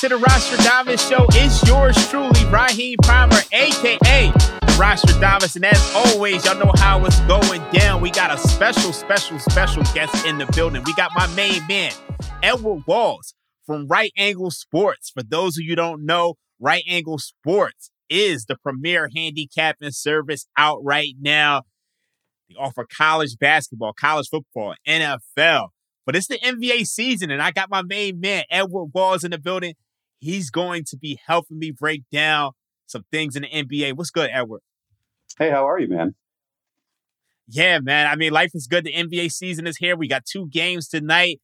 To the Rostradamus Show. It's yours truly, Raheem Palmer, aka Rostradamus. And as always, y'all know how it's going down. We got a special, special, special guest in the building. We got my main man, Edward Walls from Right Angle Sports. For those of you don't know, Right Angle Sports is the premier handicapping service out right now. They offer college basketball, college football, NFL. But it's the NBA season, and I got my main man, Edward Walls, in the building. He's going to be helping me break down some things in the NBA. What's good, Edward? Hey, how are you, man? Yeah, man. I mean, life is good. The NBA season is here. We got two games tonight.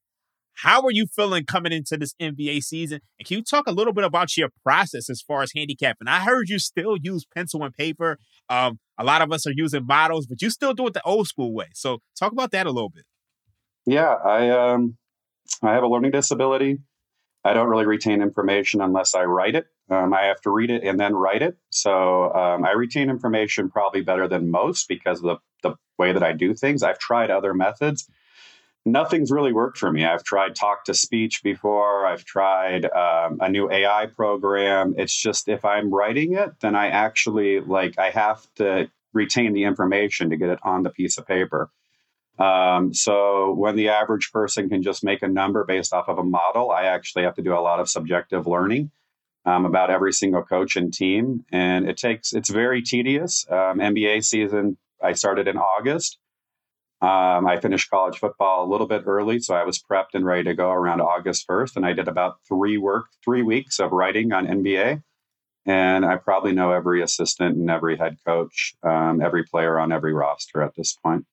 How are you feeling coming into this NBA season? And can you talk a little bit about your process as far as handicapping? I heard you still use pencil and paper. Um, a lot of us are using models, but you still do it the old school way. So talk about that a little bit. Yeah, I um, I have a learning disability. I don't really retain information unless I write it. Um, I have to read it and then write it. So um, I retain information probably better than most because of the, the way that I do things. I've tried other methods. Nothing's really worked for me. I've tried talk to speech before. I've tried um, a new AI program. It's just if I'm writing it, then I actually like I have to retain the information to get it on the piece of paper. Um, so when the average person can just make a number based off of a model, I actually have to do a lot of subjective learning um, about every single coach and team, and it takes it's very tedious. Um, NBA season I started in August. Um, I finished college football a little bit early, so I was prepped and ready to go around August first, and I did about three work three weeks of writing on NBA. And I probably know every assistant and every head coach, um, every player on every roster at this point.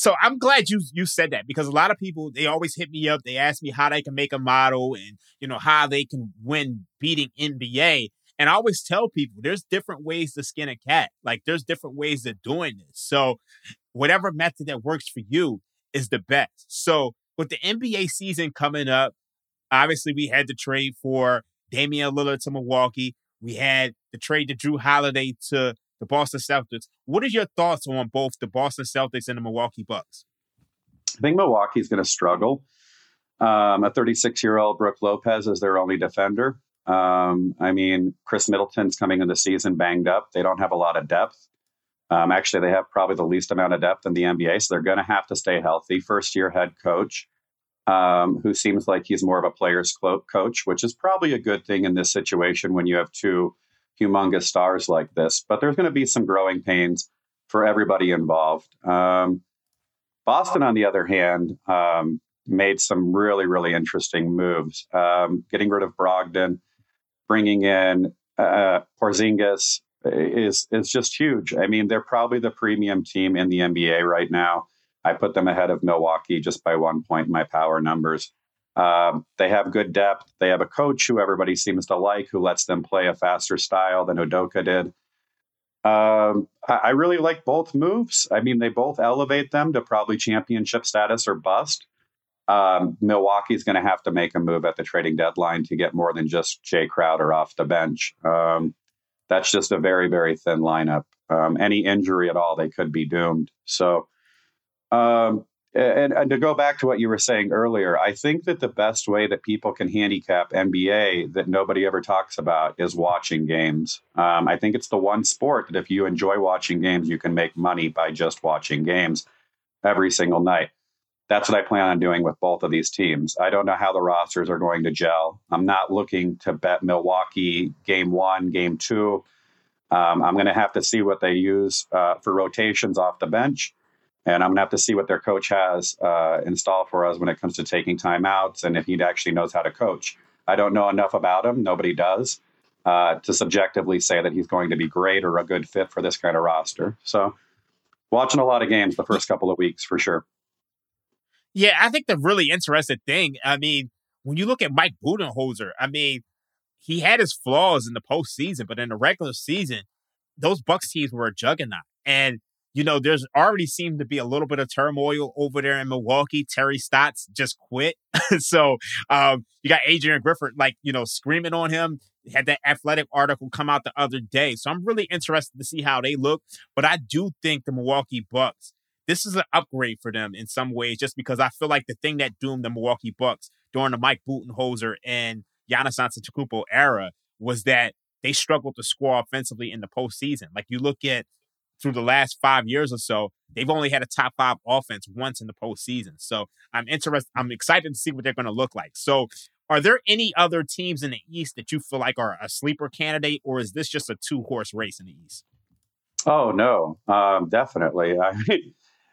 So I'm glad you you said that because a lot of people they always hit me up. They ask me how they can make a model and you know how they can win beating NBA. And I always tell people there's different ways to skin a cat. Like there's different ways of doing this. So whatever method that works for you is the best. So with the NBA season coming up, obviously we had the trade for Damian Lillard to Milwaukee. We had the trade to Jrue Holiday to the Boston Celtics. What are your thoughts on both the Boston Celtics and the Milwaukee Bucks? I think Milwaukee's going to struggle. Um, a 36 year old Brook Lopez is their only defender. Um, I mean, Khris Middleton's coming in the season banged up. They don't have a lot of depth. Um, actually, they have probably the least amount of depth in the NBA, so they're going to have to stay healthy. First year head coach, um, who seems like he's more of a player's coach, which is probably a good thing in this situation when you have two humongous stars like this. But there's going to be some growing pains for everybody involved. Um, Boston, on the other hand, um, made some really, really interesting moves, um, getting rid of Brogdon, bringing in uh, Porzingis, is is just huge. I mean, they're probably the premium team in the NBA right now. I put them ahead of Milwaukee just by one point in my power numbers. Um, they have good depth. They have a coach who everybody seems to like, who lets them play a faster style than Udoka did. Um, I, I really like both moves. I mean, they both elevate them to probably championship status or bust. Um, Milwaukee's going to have to make a move at the trading deadline to get more than just Jay Crowder off the bench. Um, that's just a very, very thin lineup. Um, any injury at all, they could be doomed. So, um, and, and to go back to what you were saying earlier, I think that the best way that people can handicap NBA that nobody ever talks about is watching games. Um, I think it's the one sport that if you enjoy watching games, you can make money by just watching games every single night. That's what I plan on doing with both of these teams. I don't know how the rosters are going to gel. I'm not looking to bet Milwaukee game one, game two. Um, I'm going to have to see what they use uh, for rotations off the bench. And I'm to have to see what their coach has uh, installed for us when it comes to taking timeouts and if he actually knows how to coach. I don't know enough about him. Nobody does uh, to subjectively say that he's going to be great or a good fit for this kind of roster. So, watching a lot of games the first couple of weeks for sure. Yeah, I think the really interesting thing, I mean, when you look at Mike Budenholzer, I mean, he had his flaws in the postseason, but in the regular season, those Bucks teams were a juggernaut. And you know, there's already seemed to be a little bit of turmoil over there in Milwaukee. Terry Stotts just quit. so um, you got Adrian Griffin, like, you know, screaming on him. Had that athletic article come out the other day. So I'm really interested to see how they look. But I do think the Milwaukee Bucks, this is an upgrade for them in some ways, just because I feel like the thing that doomed the Milwaukee Bucks during the Mike Budenholzer and Giannis Antetokounmpo era was that they struggled to score offensively in the postseason. Like you look at through the last five years or so, they've only had a top five offense once in the postseason. So I'm interested. I'm excited to see what they're going to look like. So, are there any other teams in the East that you feel like are a sleeper candidate, or is this just a two horse race in the East? Oh no, um, definitely. I,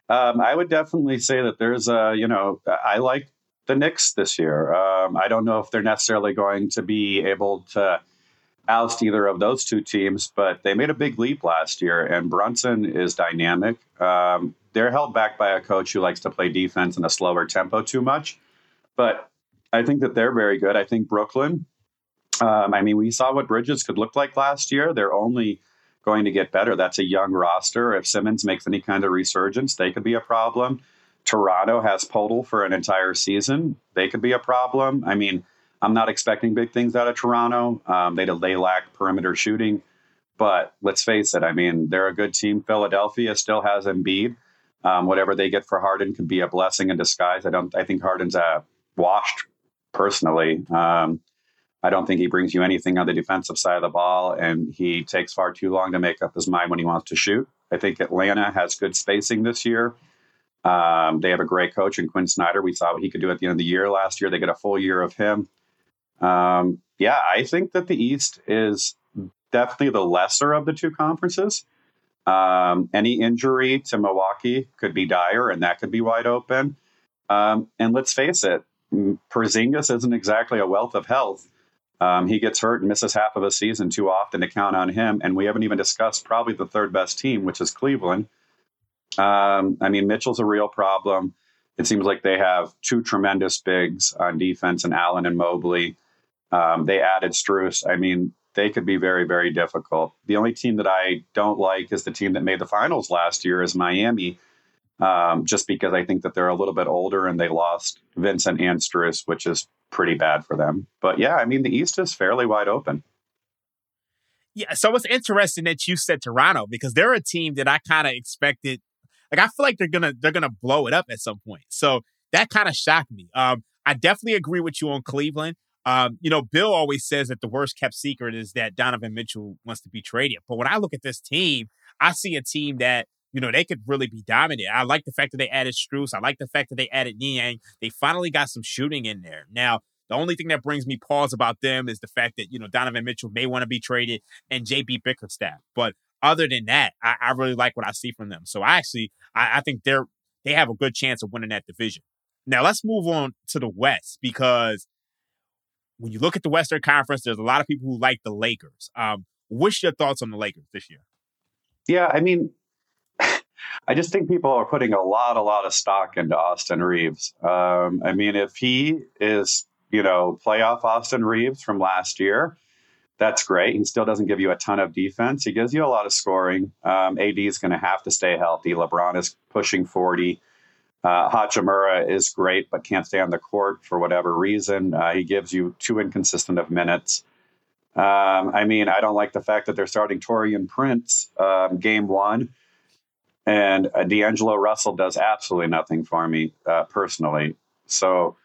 um, I would definitely say that there's a you know I like the Knicks this year. Um, I don't know if they're necessarily going to be able to oust either of those two teams, but they made a big leap last year, and Brunson is dynamic. Um, they're held back by a coach who likes to play defense in a slower tempo too much, but I think that they're very good. I think Brooklyn. Um, I mean, we saw what Bridges could look like last year. They're only going to get better. That's a young roster. If Simmons makes any kind of resurgence, they could be a problem. Toronto has Poeltl for an entire season. They could be a problem. I mean, I'm not expecting big things out of Toronto. Um, they they lack perimeter shooting, but let's face it. I mean, they're a good team. Philadelphia still has Embiid. Um, whatever they get for Harden could be a blessing in disguise. I don't. I think Harden's uh, washed personally. Um, I don't think he brings you anything on the defensive side of the ball, and he takes far too long to make up his mind when he wants to shoot. I think Atlanta has good spacing this year. Um, they have a great coach in Quin Snyder. We saw what he could do at the end of the year last year. They get a full year of him. Um, yeah, I think that the East is definitely the lesser of the two conferences. Um, any injury to Milwaukee could be dire, and that could be wide open. Um, and let's face it, Porzingis isn't exactly a wealth of health. Um, he gets hurt and misses half of a season too often to count on him. And we haven't even discussed probably the third best team, which is Cleveland. Um, I mean, Mitchell's a real problem. It seems like they have two tremendous bigs on defense, and Allen and Mobley. Um, they added Strus. I mean, they could be very, very difficult. The only team that I don't like is the team that made the finals last year is Miami, um, just because I think that they're a little bit older and they lost Vincent and Strus, which is pretty bad for them. But yeah, I mean, the East is fairly wide open. Yeah, so it's interesting that you said Toronto because they're a team that I kind of expected. Like, I feel like they're gonna they're gonna blow it up at some point. So that kind of shocked me. Um, I definitely agree with you on Cleveland. Um, you know, Bill always says that the worst kept secret is that Donovan Mitchell wants to be traded. But when I look at this team, I see a team that, you know, they could really be dominant. I like the fact that they added Strus. I like the fact that they added Niang. They finally got some shooting in there. Now, the only thing that brings me pause about them is the fact that, you know, Donovan Mitchell may want to be traded and JB Bickerstaff. But other than that, I, I, really like what I see from them. So I actually, I, I think they're, they have a good chance of winning that division. Now let's move on to the West because when you look at the Western Conference, there's a lot of people who like the Lakers. Um, What's your thoughts on the Lakers this year? Yeah, I mean, I just think people are putting a lot, a lot of stock into Austin Reaves. Um, I mean, if he is, you know, playoff Austin Reaves from last year, that's great. He still doesn't give you a ton of defense. He gives you a lot of scoring. Um, AD is going to have to stay healthy. LeBron is pushing 40. Uh, Hachimura is great, but can't stay on the court for whatever reason. Uh, he gives you too inconsistent of minutes. Um, I mean, I don't like the fact that they're starting Taurean Prince um, game one, and uh, D'Angelo Russell does absolutely nothing for me uh, personally. So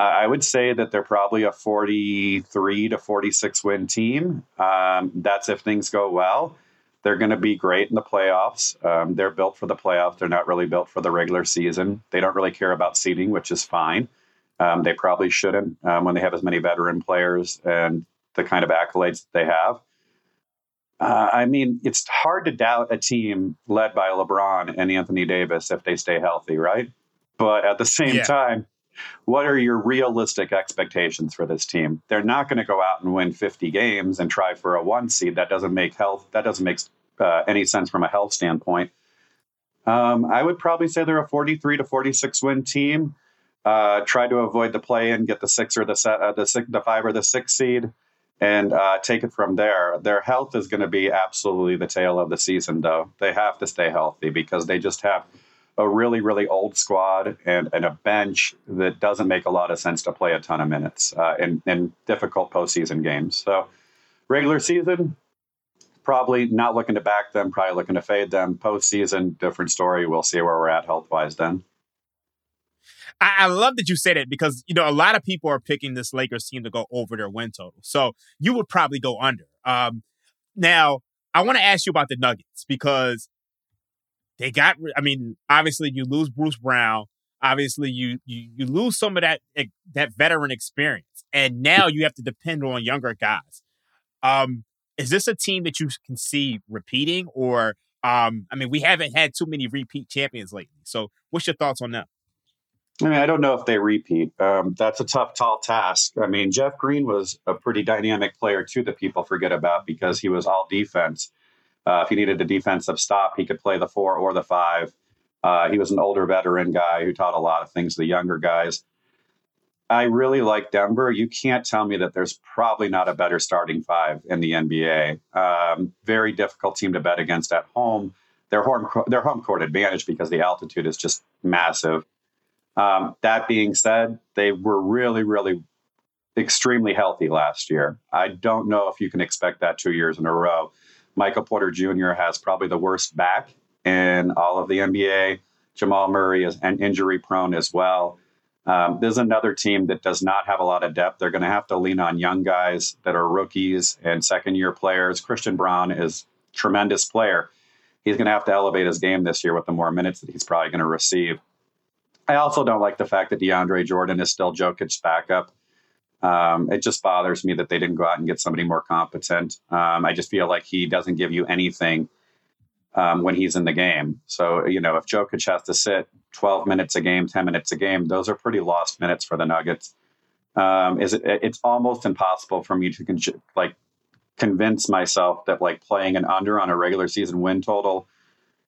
I would say that they're probably a 43 to 46 win team. Um, that's if things go well. They're going to be great in the playoffs. Um, they're built for the playoffs. They're not really built for the regular season. They don't really care about seeding, which is fine. Um, they probably shouldn't um, when they have as many veteran players and the kind of accolades that they have. Uh, I mean, it's hard to doubt a team led by LeBron and Anthony Davis if they stay healthy, right? But at the same yeah. time, what are your realistic expectations for this team? They're not going to go out and win 50 games and try for a one seed. That doesn't make health. That doesn't make uh, any sense from a health standpoint. Um, I would probably say they're a 43 to 46 win team. Uh, try to avoid the play and get the six or the set, uh, the six, the five or the six seed, and uh, take it from there. Their health is going to be absolutely the tale of the season, though. They have to stay healthy because they just have a really, really old squad and, and a bench that doesn't make a lot of sense to play a ton of minutes uh, in, in difficult postseason games. So, regular season, probably not looking to back them, probably looking to fade them. Postseason, different story. We'll see where we're at health wise then. I, love that you said it because you know a lot of people are picking this Lakers team to go over their win total. So you would probably go under. Um, now I want to ask you about the Nuggets because they got. I mean, obviously you lose Bruce Brown. Obviously you you you lose some of that eh, that veteran experience, and now you have to depend on younger guys. Um, is this a team that you can see repeating, or um, I mean, we haven't had too many repeat champions lately. So, what's your thoughts on that? I mean, I don't know if they repeat. Um, that's a tough, tall task. I mean, Jeff Green was a pretty dynamic player too that people forget about because he was all defense. Uh, if he needed a defensive stop, he could play the four or the five. Uh, he was an older veteran guy who taught a lot of things to the younger guys. I really like Denver. You can't tell me that there's probably not a better starting five in the NBA. Um, very difficult team to bet against at home. Their home, their home court advantage because the altitude is just massive. Um, that being said, they were really, really extremely healthy last year. I don't know if you can expect that two years in a row. Michael Porter Jr. has probably the worst back in all of the NBA. Jamal Murray is and injury prone as well. Um, there's another team that does not have a lot of depth. They're going to have to lean on young guys that are rookies and second year players. Christian Braun is tremendous player. He's going to have to elevate his game this year with the more minutes that he's probably going to receive. I also don't like the fact that DeAndre Jordan is still Jokic's backup. Um, it just bothers me that they didn't go out and get somebody more competent. Um, I just feel like he doesn't give you anything um, when he's in the game. So, you know, if Jokic has to sit 12 minutes a game, 10 minutes a game, those are pretty lost minutes for the Nuggets. Um, is it, it's almost impossible for me to con- like convince myself that like playing an under on a regular season win total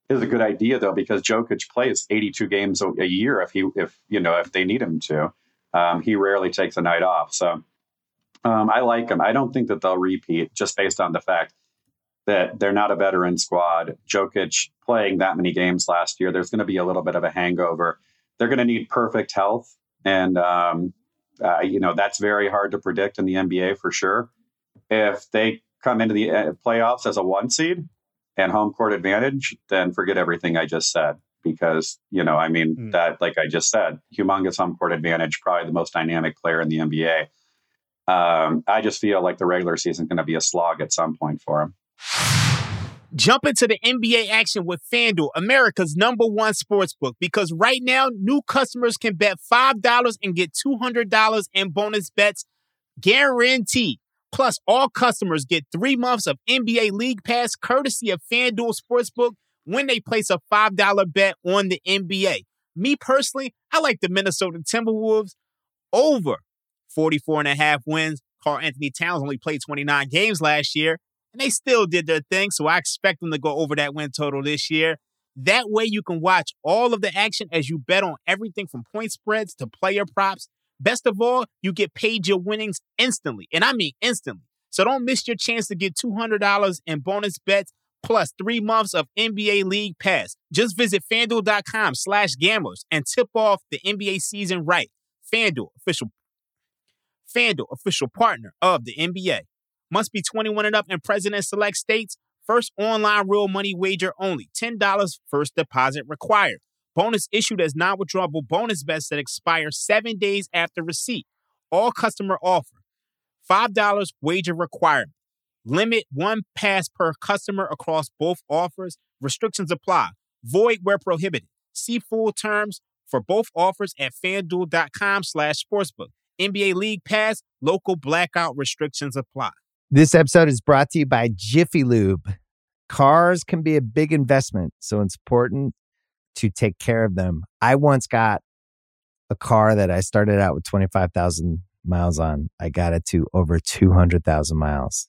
is a good idea though because Jokic plays 82 games a, a year if he if you know if they need him to. Um, he rarely takes a night off. So um, I like him. I don't think that they'll repeat just based on the fact that they're not a veteran squad. Jokic playing that many games last year, there's going to be a little bit of a hangover. They're going to need perfect health. And, um, uh, you know, that's very hard to predict in the NBA for sure. If they come into the uh, playoffs as a one seed and home court advantage, then forget everything I just said because you know, I mean mm. that like I just said, humongous home court advantage, probably the most dynamic player in the NBA. Um, I just feel like the regular season is going to be a slog at some point for him. Jump into the NBA action with FanDuel, America's number one sports book, because right now new customers can bet $5 and get $200 in bonus bets guaranteed. Plus, all customers get three months of NBA League Pass courtesy of FanDuel Sportsbook when they place a $5 bet on the NBA. Me personally, I like the Minnesota Timberwolves over 44 and a half wins. Karl Anthony Towns only played 29 games last year. and they still did their thing. So I expect them to go over that win total this year. That way you can watch all of the action as you bet on everything from point spreads to player props. Best of all, you get paid your winnings instantly. And I mean instantly. So don't miss your chance to get $200 in bonus bets plus three months of NBA League Pass. Just visit fanduel.com slash gamblers and tip off the NBA season right. FanDuel, official FanDuel, official partner of the NBA. Must be 21 and up in President Select States. First online real money wager only. $10 first deposit required. Bonus issued as non withdrawable bonus bets that expire seven days after receipt. All customer offer. $5 wager requirement. Limit one pass per customer across both offers. Restrictions apply. Void where prohibited. See full terms for both offers at fanduel.com slash sportsbook. NBA League Pass, local blackout restrictions apply. This episode is brought to you by Jiffy Lube. Cars can be a big investment, so it's important to take care of them. I once got a car that I started out with 25,000 miles on. I got it to over 200,000 miles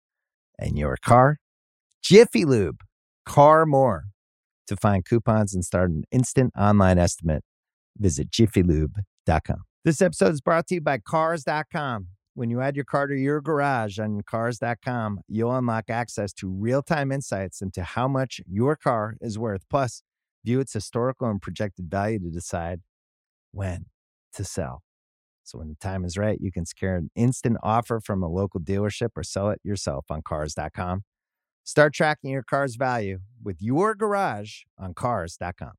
and your car. Jiffy Lube, car more. To find coupons and start an instant online estimate, visit jiffylube.com. This episode is brought to you by Cars.com. When you add your car to your garage on Cars.com, you'll unlock access to real time insights into how much your car is worth. Plus, view its historical and projected value to decide when to sell. So when the time is right, you can secure an instant offer from a local dealership or sell it yourself on cars.com. Start tracking your car's value with your garage on cars.com.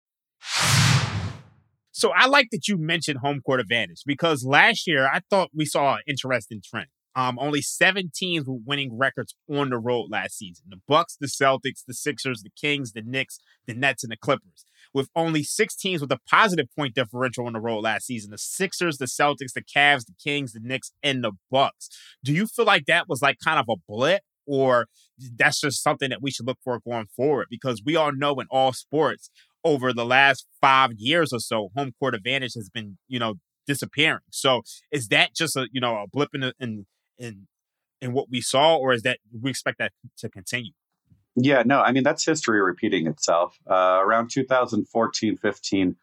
So I like that you mentioned home court advantage because last year I thought we saw an interesting trend. Um, only seven teams with winning records on the road last season: the Bucks, the Celtics, the Sixers, the Kings, the Knicks, the Nets, and the Clippers. With only six teams with a positive point differential on the road last season: the Sixers, the Celtics, the Cavs, the Kings, the Knicks, and the Bucks. Do you feel like that was like kind of a blip, or that's just something that we should look for going forward? Because we all know in all sports, over the last five years or so, home court advantage has been, you know, disappearing. So is that just a you know a blip in in in in what we saw, or is that we expect that to continue? Yeah, no, I mean that's history repeating itself. Uh, around 2014, 15,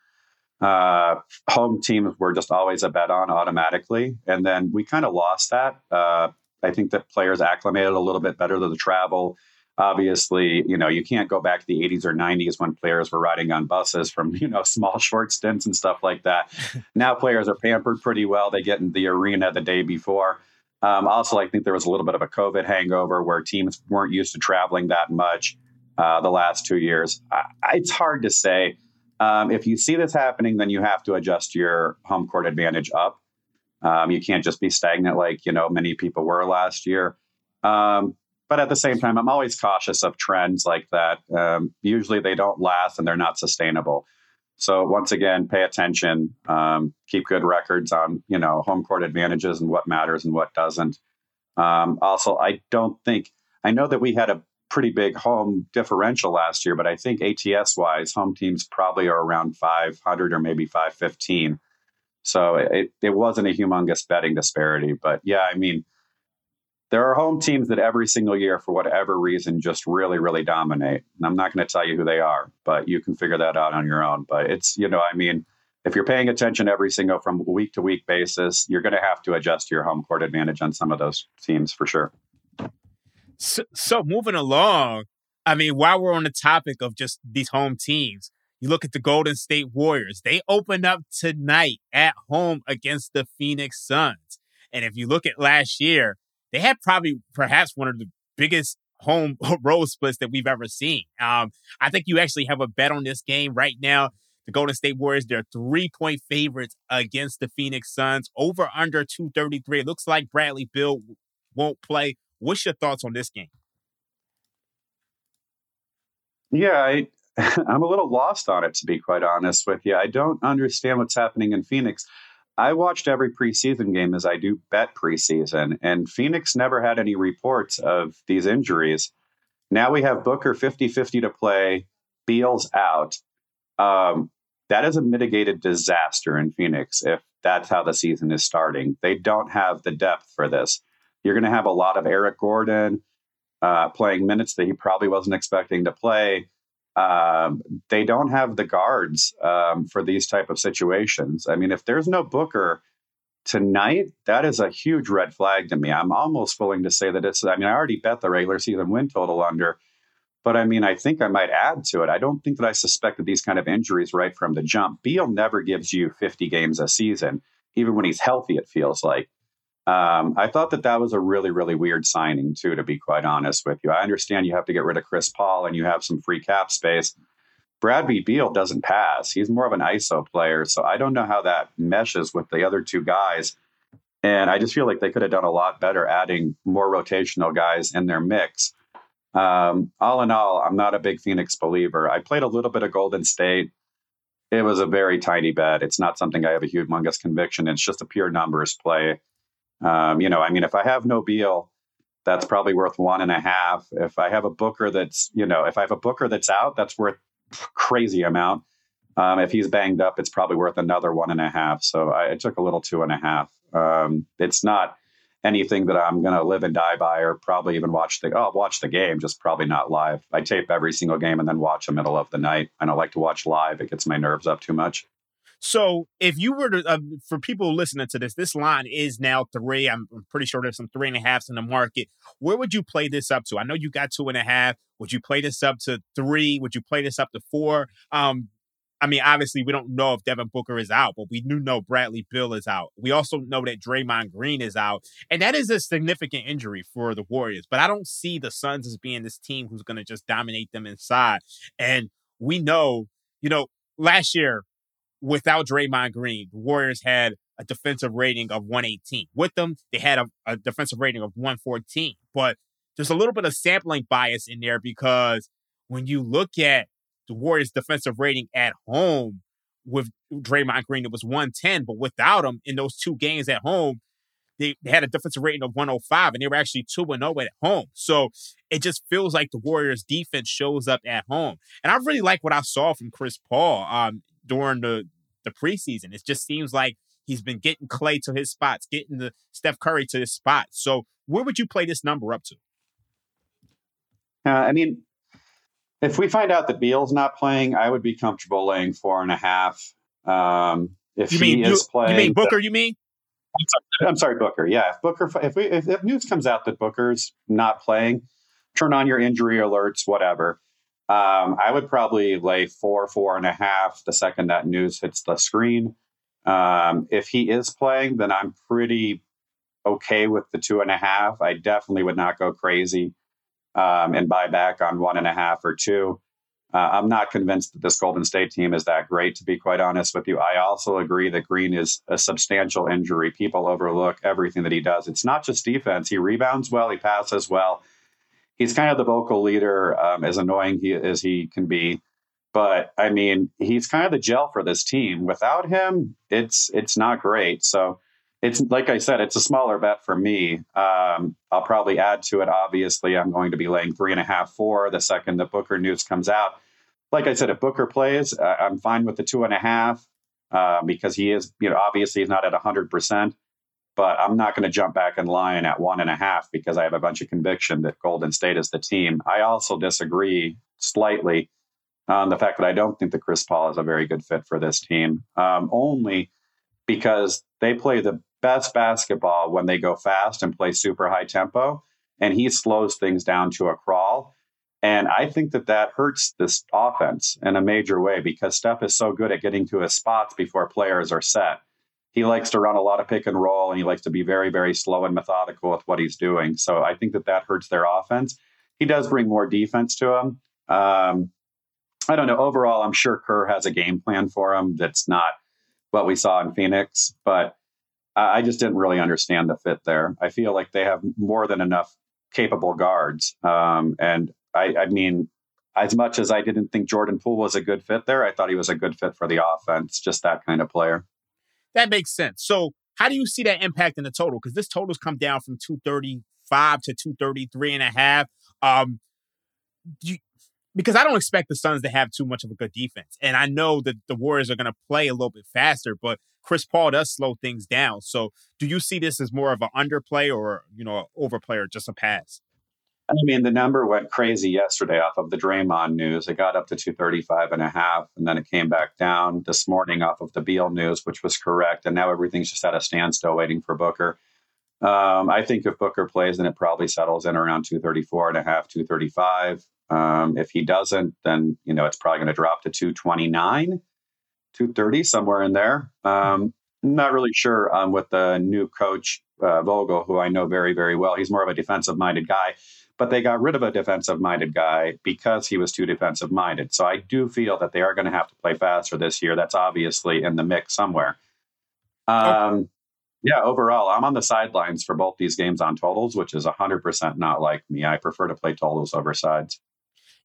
uh, home teams were just always a bet on automatically, and then we kind of lost that. Uh, I think that players acclimated a little bit better to the travel. Obviously, you know, you can't go back to the 80s or 90s when players were riding on buses from, you know, small short stints and stuff like that. now players are pampered pretty well. They get in the arena the day before. Um, also, I think there was a little bit of a COVID hangover where teams weren't used to traveling that much uh, the last two years. I, it's hard to say. Um, if you see this happening, then you have to adjust your home court advantage up. Um, you can't just be stagnant like you know many people were last year. Um, but at the same time, I'm always cautious of trends like that. Um, usually, they don't last and they're not sustainable. So once again, pay attention, um, keep good records on you know home court advantages and what matters and what doesn't. Um, also, I don't think I know that we had a pretty big home differential last year, but I think ATS wise, home teams probably are around 500 or maybe 515. So it, it wasn't a humongous betting disparity, but yeah, I mean there are home teams that every single year, for whatever reason, just really, really dominate. And I'm not going to tell you who they are, but you can figure that out on your own. But it's, you know, I mean, if you're paying attention every single from week to week basis, you're going to have to adjust your home court advantage on some of those teams for sure. So, so moving along, I mean, while we're on the topic of just these home teams, you look at the Golden State Warriors. They open up tonight at home against the Phoenix Suns. And if you look at last year, they had probably perhaps one of the biggest home road splits that we've ever seen. Um, I think you actually have a bet on this game right now. The Golden State Warriors, they're three point favorites against the Phoenix Suns, over under 233. It looks like Bradley Beal won't play. What's your thoughts on this game? Yeah, I, I'm a little lost on it, to be quite honest with you. I don't understand what's happening in Phoenix. I watched every preseason game as I do bet preseason, and Phoenix never had any reports of these injuries. Now we have Booker 50 50 to play, Beal's out. Um, that is a mitigated disaster in Phoenix if that's how the season is starting. They don't have the depth for this. You're going to have a lot of Eric Gordon uh, playing minutes that he probably wasn't expecting to play. Um, they don't have the guards um, for these type of situations. I mean, if there's no Booker tonight, that is a huge red flag to me. I'm almost willing to say that it's. I mean, I already bet the regular season win total under. But I mean, I think I might add to it. I don't think that I suspected these kind of injuries right from the jump. Beal never gives you 50 games a season, even when he's healthy, it feels like. Um, I thought that that was a really, really weird signing, too, to be quite honest with you. I understand you have to get rid of Chris Paul and you have some free cap space. Bradley Beal doesn't pass. He's more of an ISO player. So I don't know how that meshes with the other two guys. And I just feel like they could have done a lot better adding more rotational guys in their mix. Um, all in all, I'm not a big Phoenix believer. I played a little bit of Golden State. It was a very tiny bet. It's not something I have a humongous conviction. It's just a pure numbers play. Um, you know, I mean, if I have no Beal, that's probably worth one and a half. If I have a Booker that's, you know, if I have a Booker that's out, that's worth crazy amount. Um, if he's banged up, it's probably worth another one and a half. So I, I took a little two and a half. Um, it's not anything that I'm going to live and die by, or probably even watch the. Oh, watch the game, just probably not live. I tape every single game and then watch the middle of the night. I don't like to watch live; it gets my nerves up too much. So, if you were to, uh, for people listening to this, this line is now three. I'm, pretty sure there's some three and a halfs in the market. Where would you play this up to? I know you got two and a half. Would you play this up to three? Would you play this up to four? Um, I mean, obviously, we don't know if Devin Booker is out, but we do know Bradley Beal is out. We also know that Draymond Green is out. And that is a significant injury for the Warriors. But I don't see the Suns as being this team who's going to just dominate them inside. And we know, you know, last year, without Draymond Green, the Warriors had a defensive rating of 118. With them, they had a, a defensive rating of 114. But there's a little bit of sampling bias in there because when you look at the Warriors' defensive rating at home with Draymond Green, it was 110. But without him in those two games at home, they, they had a defensive rating of 105 and they were actually 2 0 at home. So it just feels like the Warriors' defense shows up at home. And I really like what I saw from Chris Paul um, during the, the preseason. It just seems like he's been getting Clay to his spots, getting the Steph Curry to his spots. So where would you play this number up to? Uh, I mean, if we find out that Beal's not playing, I would be comfortable laying four and a half. Um, if you mean, he is playing, you mean Booker? You mean? I'm sorry, I'm sorry, Booker. Yeah, if Booker, if we, if, if news comes out that Booker's not playing, turn on your injury alerts, whatever. Um, I would probably lay four, four and a half the second that news hits the screen. Um, if he is playing, then I'm pretty okay with the two and a half. I definitely would not go crazy um, and buy back on one and a half or two. Uh, I'm not convinced that this Golden State team is that great, to be quite honest with you. I also agree that Green is a substantial injury. People overlook everything that he does. It's not just defense. He rebounds well, he passes well. He's kind of the vocal leader, um, as annoying he, as he can be. But I mean, he's kind of the gel for this team. Without him, it's it's not great. So it's like I said, it's a smaller bet for me. Um, I'll probably add to it. Obviously, I'm going to be laying three and a half, four the second the Booker news comes out. Like I said, if Booker plays, I'm fine with the two and a half uh, because he is, you know, obviously he's not at 100%, but I'm not going to jump back in line at one and a half because I have a bunch of conviction that Golden State is the team. I also disagree slightly on the fact that I don't think that Chris Paul is a very good fit for this team, um, only because they play the best basketball when they go fast and play super high tempo. And he slows things down to a crawl. And I think that that hurts this offense in a major way because Steph is so good at getting to his spots before players are set. He likes to run a lot of pick and roll and he likes to be very, very slow and methodical with what he's doing. So I think that that hurts their offense. He does bring more defense to him. Um, I don't know. Overall, I'm sure Kerr has a game plan for him that's not what we saw in Phoenix, but I just didn't really understand the fit there. I feel like they have more than enough capable guards. Um, and I, I, mean, as much as I didn't think Jordan Poole was a good fit there, I thought he was a good fit for the offense. Just that kind of player. That makes sense. So, how do you see that impact in the total? Because this total's come down from 235 to 233 and a half. Um, you, because I don't expect the Suns to have too much of a good defense. And I know that the Warriors are going to play a little bit faster, but Chris Paul does slow things down. So do you see this as more of an underplay or, you know, overplay or just a pass? I mean, the number went crazy yesterday off of the Draymond news. It got up to 235 and a half, and then it came back down this morning off of the Beal news, which was correct. And now everything's just at a standstill waiting for Booker. Um, I think if Booker plays, then it probably settles in around 234 and a half, 235. Um, if he doesn't, then, you know, it's probably going to drop to 229, 230, somewhere in there. Um, not really sure um, with the new coach, uh, Vogel, who I know very, very well. He's more of a defensive minded guy but they got rid of a defensive minded guy because he was too defensive minded. So I do feel that they are going to have to play faster this year. That's obviously in the mix somewhere. Um, okay. Yeah, overall, I'm on the sidelines for both these games on totals, which is 100% not like me. I prefer to play totals over sides.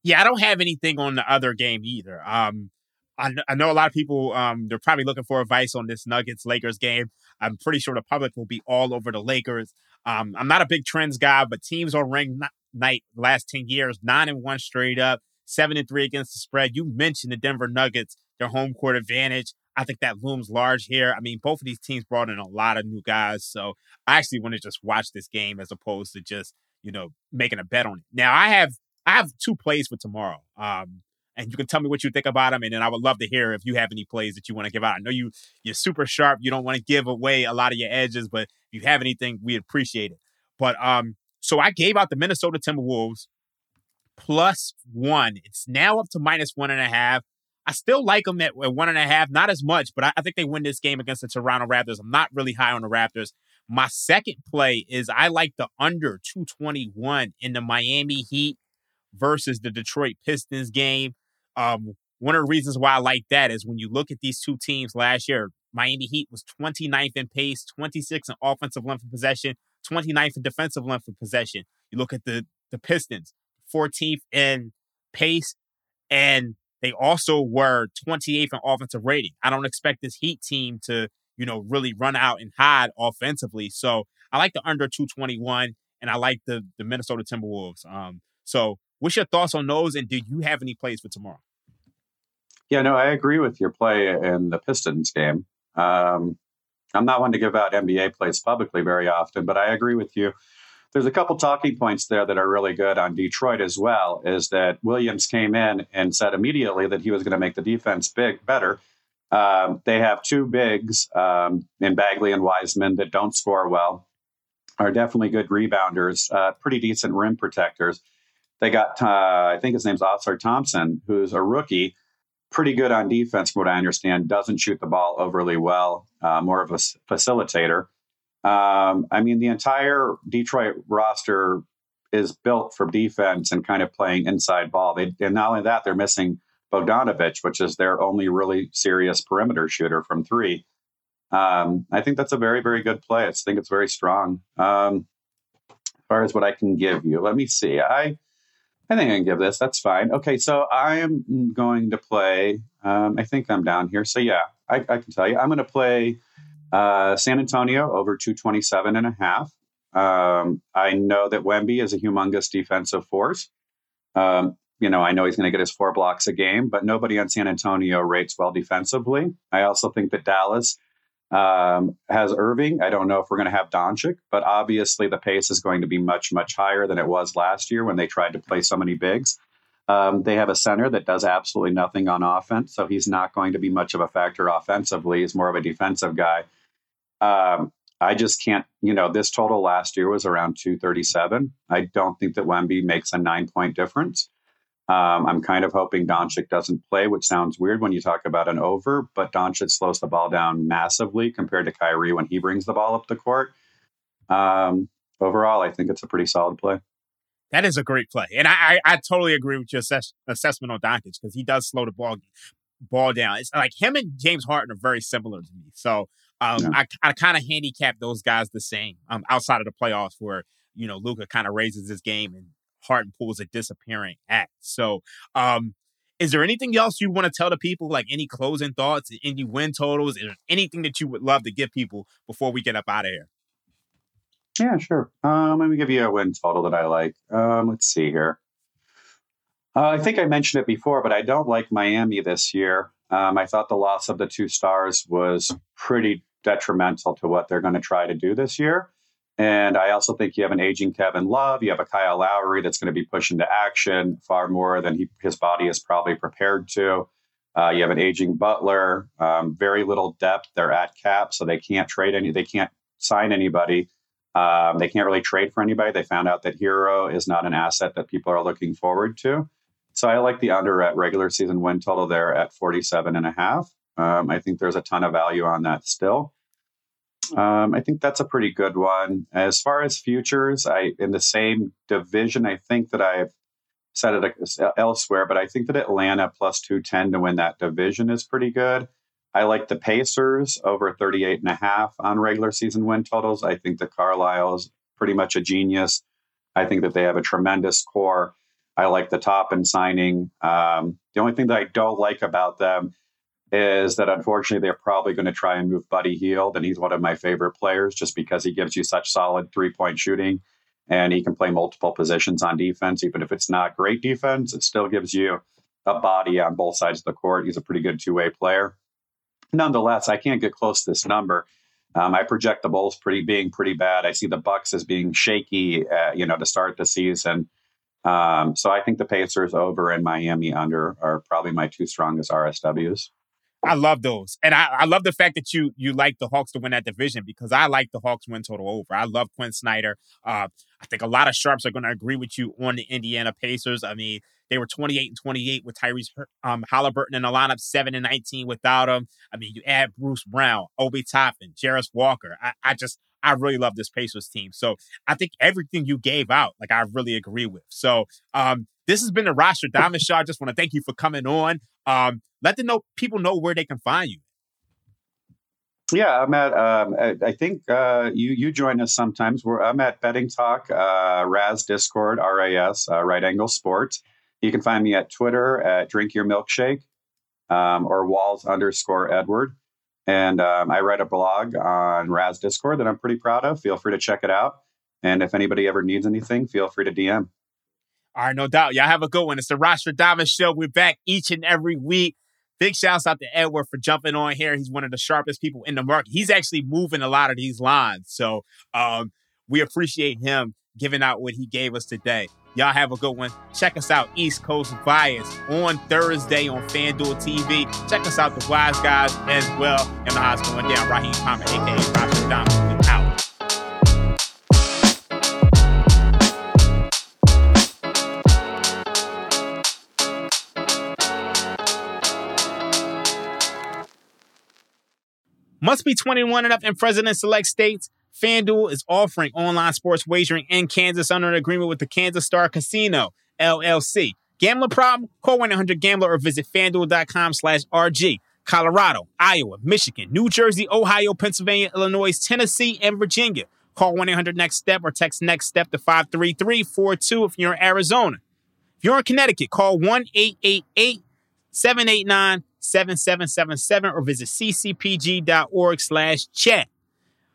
Yeah, I don't have anything on the other game either. Um, I, I know a lot of people, um, they're probably looking for advice on this Nuggets Lakers game. I'm pretty sure the public will be all over the Lakers. Um, I'm not a big trends guy, but teams on ring night last 10 years, nine and one straight up, seven and three against the spread. You mentioned the Denver Nuggets, their home court advantage. I think that looms large here. I mean, both of these teams brought in a lot of new guys. So I actually want to just watch this game as opposed to just, you know, making a bet on it. Now I have I have two plays for tomorrow. Um, and you can tell me what you think about them. And then I would love to hear if you have any plays that you want to give out. I know you you're super sharp. You don't want to give away a lot of your edges, but if you have anything, we appreciate it. But um, so I gave out the Minnesota Timberwolves plus one. It's now up to minus one and a half. I still like them at, one and a half, not as much, but I, I, think they win this game against the Toronto Raptors. I'm not really high on the Raptors. My second play is I like the under 221 in the Miami Heat versus the Detroit Pistons game. Um, one of the reasons why I like that is when you look at these two teams last year, Miami Heat was 29th in pace, 26th in offensive length of possession, 29th in defensive length of possession. You look at the the Pistons, 14th in pace, and they also were 28th in offensive rating. I don't expect this Heat team to, you know, really run out and hide offensively. So I like the under 221, and I like the the Minnesota Timberwolves. Um, so what's your thoughts on those, and do you have any plays for tomorrow? Yeah, no, I agree with your play in the Pistons game. Um, I'm not one to give out NBA plays publicly very often, but I agree with you. There's a couple talking points there that are really good on Detroit as well. Is that Williams came in and said immediately that he was going to make the defense big better. Um, they have two bigs um, in Bagley and Wiseman that don't score well, are definitely good rebounders, uh, pretty decent rim protectors. They got, uh, I think his name's Ausar Thompson, who's a rookie pretty good on defense, from what I understand. Doesn't shoot the ball overly well. Uh, more of a facilitator. Um, I mean, the entire Detroit roster is built for defense and kind of playing inside ball. They, and not only that, they're missing Bogdanovich, which is their only really serious perimeter shooter from three. Um, I think that's a very, very good play. I think it's very strong. Um, as far as what I can give you, let me see. I I think I can give this. That's fine. Okay, so I am going to play. Um, I think I'm down here. So yeah, I, I can tell you. I'm going to play uh, San Antonio over 227 and a half. Um, I know that Wemby is a humongous defensive force. Um, you know, I know he's going to get his four blocks a game, but nobody on San Antonio rates well defensively. I also think that Dallas um, has Irving. I don't know if we're going to have Doncic, but obviously the pace is going to be much, much higher than it was last year when they tried to play so many bigs. Um, they have a center that does absolutely nothing on offense, so he's not going to be much of a factor offensively. He's more of a defensive guy. Um, I just can't, you know, this total last year was around 237. I don't think that Wemby makes a nine point difference. Um, I'm kind of hoping Doncic doesn't play, which sounds weird when you talk about an over, but Doncic slows the ball down massively compared to Kyrie when he brings the ball up the court. Um, overall, I think it's a pretty solid play. That is a great play, and I I, I totally agree with your assess- assessment on Doncic because he does slow the ball ball down. It's like him and James Harden are very similar to me, so um, yeah. I I kind of handicap those guys the same um, outside of the playoffs where you know Luka kind of raises his game and Hartlepool is a disappearing act. So, um, is there anything else you want to tell the people, like any closing thoughts, any win totals? Is there anything that you would love to give people before we get up out of here? Yeah, sure. Um, let me give you a win total that I like. Um, let's see here. Uh, I think I mentioned it before, but I don't like Miami this year. Um, I thought the loss of the two stars was pretty detrimental to what they're going to try to do this year. And I also think you have an aging Kevin Love. You have a Kyle Lowry that's going to be pushed into action far more than he, his body is probably prepared to. Uh, you have an aging Butler, um, very little depth. They're at cap, so they can't trade any. They can't sign anybody. Um, they can't really trade for anybody. They found out that Herro is not an asset that people are looking forward to. So I like the under at regular season win total there at 47 and a half. Um, I think there's a ton of value on that still. Um, I think that's a pretty good one. As far as futures, I in the same division, I think that I've said it elsewhere, but I think that Atlanta plus 210 to win that division is pretty good. I like the Pacers over 38 and a half on regular season win totals. I think that Carlisle is pretty much a genius. I think that they have a tremendous core. I like the Toppin signing. Um, the only thing that I don't like about them is that unfortunately they're probably going to try and move Buddy Hield, and he's one of my favorite players just because he gives you such solid three point shooting and he can play multiple positions on defense. Even if it's not great defense, it still gives you a body on both sides of the court. He's a pretty good two way player. Nonetheless, I can't get close to this number. Um, I project the Bulls pretty being pretty bad. I see the Bucks as being shaky, uh, you know, to start the season. Um, so I think the Pacers over and Miami under are probably my two strongest RSWs. I love those, and I, I love the fact that you you like the Hawks to win that division because I like the Hawks win total over. I love Quin Snyder. Uh, I think a lot of sharps are going to agree with you on the Indiana Pacers. I mean, they were 28 and 28 with Tyrese um, Haliburton in the lineup, 7 and 19 without him. I mean, you add Bruce Brown, Obi Toppin, Jarace Walker. I, I just I really love this Pacers team. So I think everything you gave out, like I really agree with. So um, this has been the roster Diamond Show. I just want to thank you for coming on. Um, let the know people know where they can find you. Yeah, I'm at. Um, I, think uh, you you join us sometimes. We're, I'm at Betting Talk, uh, Raz Discord, RAS, uh, Right Angle Sports. You can find me at Twitter at Drink Your Milkshake um, or Walls underscore Edward. And um, I write a blog on Raz Discord that I'm pretty proud of. Feel free to check it out. And if anybody ever needs anything, feel free to DM. All right, no doubt. Y'all have a good one. It's the Diamond Show. We're back each and every week. Big shouts out to Edward for jumping on here. He's one of the sharpest people in the market. He's actually moving a lot of these lines. So um, we appreciate him giving out what he gave us today. Y'all have a good one. Check us out, East Coast Bias, on Thursday on FanDuel TV. Check us out, The Wise Guys, as well. And the odds going down. Raheem Palmer, a.k.a. Roger Diamond, out. Must be 21 and up in President Select States. FanDuel is offering online sports wagering in Kansas under an agreement with the Kansas Star Casino, LLC. Gambling problem? Call 1-800-GAMBLER or visit FanDuel.com slash RG. Colorado, Iowa, Michigan, New Jersey, Ohio, Pennsylvania, Illinois, Tennessee, and Virginia. Call 1-800-NEXT-STEP or text NEXT STEP to 53342 if you're in Arizona. If you're in Connecticut, call 1-888-789-7777 or visit ccpg.org slash chat.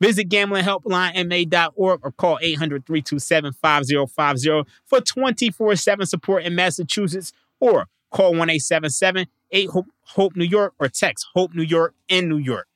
Visit gamblinghelplinema.org or call 800 327 5050 for 24 7 support in Massachusetts or call 1 877 8 Hope New York or text Hope New York in New York.